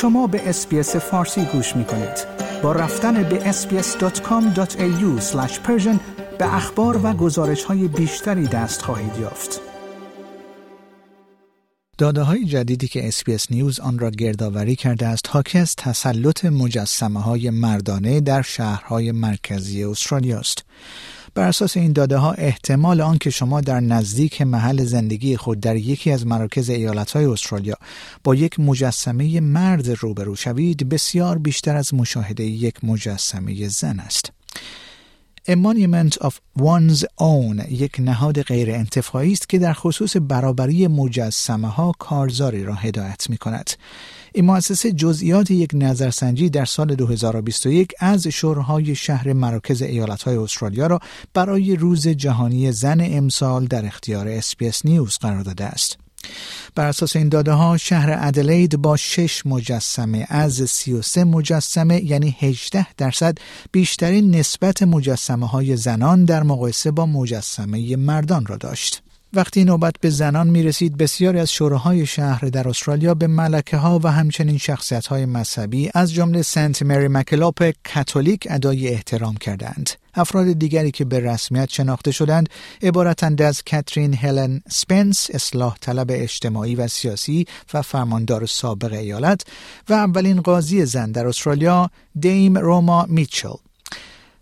شما به SBS فارسی گوش می کنید. با رفتن به sbs.com.au به اخبار و گزارش های بیشتری دست خواهید یافت. داده های جدیدی که SBS News آن را گردآوری کرده است حاکی از تسلط مجسمه های مردانه در شهرهای مرکزی استرالیا است. بر اساس این داده ها احتمال آن که شما در نزدیک محل زندگی خود در یکی از مراکز ایالت های استرالیا با یک مجسمه مرد روبرو شوید بسیار بیشتر از مشاهده یک مجسمه زن است. A Monument of One's Own یک نهاد غیر انتفاعی است که در خصوص برابری مجسمه ها کارزاری را هدایت می کند. این مؤسسه جزئیات یک نظرسنجی در سال 2021 از شورهای شهر مراکز ایالتهای استرالیا را برای روز جهانی زن امسال در اختیار اسپیس نیوز قرار داده است. بر اساس این داده ها شهر ادلید با 6 مجسمه از 33 مجسمه یعنی 18 درصد بیشترین نسبت مجسمه های زنان در مقایسه با مجسمه مردان را داشت. وقتی نوبت به زنان می رسید بسیاری از شوراهای شهر در استرالیا به ملکه ها و همچنین شخصیت های مذهبی از جمله سنت مری مکلوپ کاتولیک ادای احترام کردند. افراد دیگری که به رسمیت شناخته شدند عبارتند از کاترین هلن سپنس اصلاح طلب اجتماعی و سیاسی و فرماندار سابق ایالت و اولین قاضی زن در استرالیا دیم روما میچل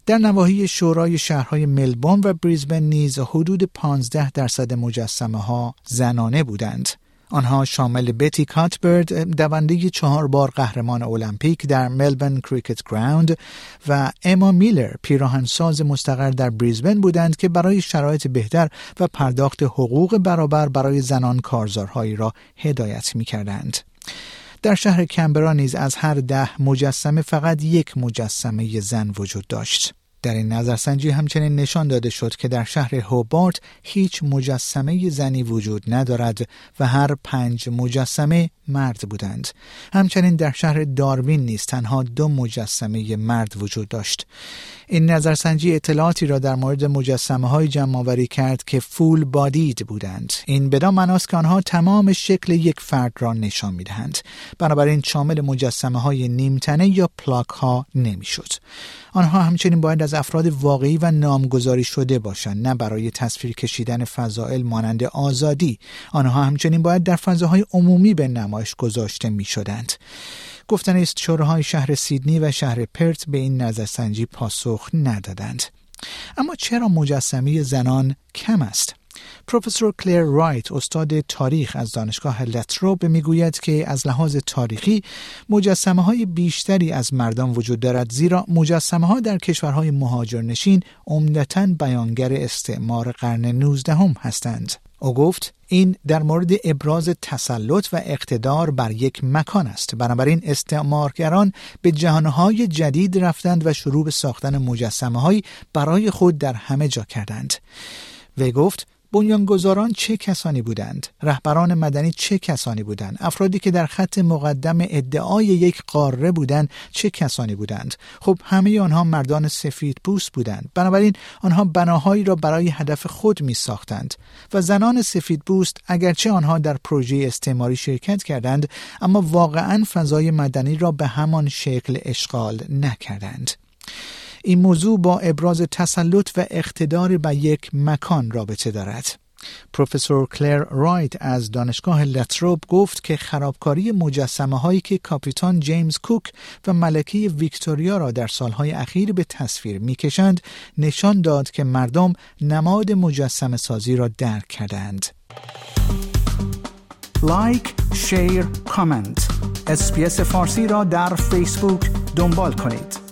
در نواحی شورای شهرهای ملبورن و بریزبن نیز حدود 15 درصد مجسمه ها زنانه بودند. آنها شامل بتی کاتبرد دونده چهار بار قهرمان المپیک در ملبورن کریکت گراوند و اما میلر پیراهنساز مستقر در بریزبن بودند که برای شرایط بهتر و پرداخت حقوق برابر برای زنان کارزارهایی را هدایت می کردند. در شهر کمبرا نیز از هر ده مجسمه فقط یک مجسمه زن وجود داشت. در این نظرسنجی همچنین نشان داده شد که در شهر هوبارت هیچ مجسمه زنی وجود ندارد و هر پنج مجسمه مرد بودند. همچنین در شهر داروین نیز تنها دو مجسمه مرد وجود داشت. این نظرسنجی اطلاعاتی را در مورد مجسمه های جمع کرد که فول بادید بودند. این بدان معناست که آنها تمام شکل یک فرد را نشان می دهند. بنابراین شامل مجسمه های نیمتنه یا پلاک ها نمی شد. آنها همچنین باید از افراد واقعی و نامگذاری شده باشند نه برای تصویر کشیدن فضائل مانند آزادی آنها همچنین باید در فضاهای عمومی به نمایش گذاشته می شدند. گفتن است شوراهای شهر سیدنی و شهر پرت به این نظرسنجی پاسخ ندادند. اما چرا مجسمه زنان کم است؟ پروفسور کلیر رایت استاد تاریخ از دانشگاه لتروب می‌گوید که از لحاظ تاریخی مجسمه های بیشتری از مردان وجود دارد زیرا مجسمه ها در کشورهای مهاجرنشین عمدتا بیانگر استعمار قرن 19 هم هستند. او گفت این در مورد ابراز تسلط و اقتدار بر یک مکان است. بنابراین استعمارگران به جهانهای جدید رفتند و شروع به ساختن مجسمه برای خود در همه جا کردند. وی گفت بنیانگذاران چه کسانی بودند؟ رهبران مدنی چه کسانی بودند؟ افرادی که در خط مقدم ادعای یک قاره بودند چه کسانی بودند؟ خب همه آنها مردان سفید پوست بودند. بنابراین آنها بناهایی را برای هدف خود می ساختند و زنان سفید پوست اگرچه آنها در پروژه استعماری شرکت کردند اما واقعا فضای مدنی را به همان شکل اشغال نکردند. این موضوع با ابراز تسلط و اقتدار به یک مکان رابطه دارد. پروفسور کلر رایت از دانشگاه لتروب گفت که خرابکاری مجسمه هایی که کاپیتان جیمز کوک و ملکه ویکتوریا را در سالهای اخیر به تصویر می‌کشند نشان داد که مردم نماد مجسم سازی را درک کردند. like، share، comment. SBS فارسی را در فیسبوک دنبال کنید.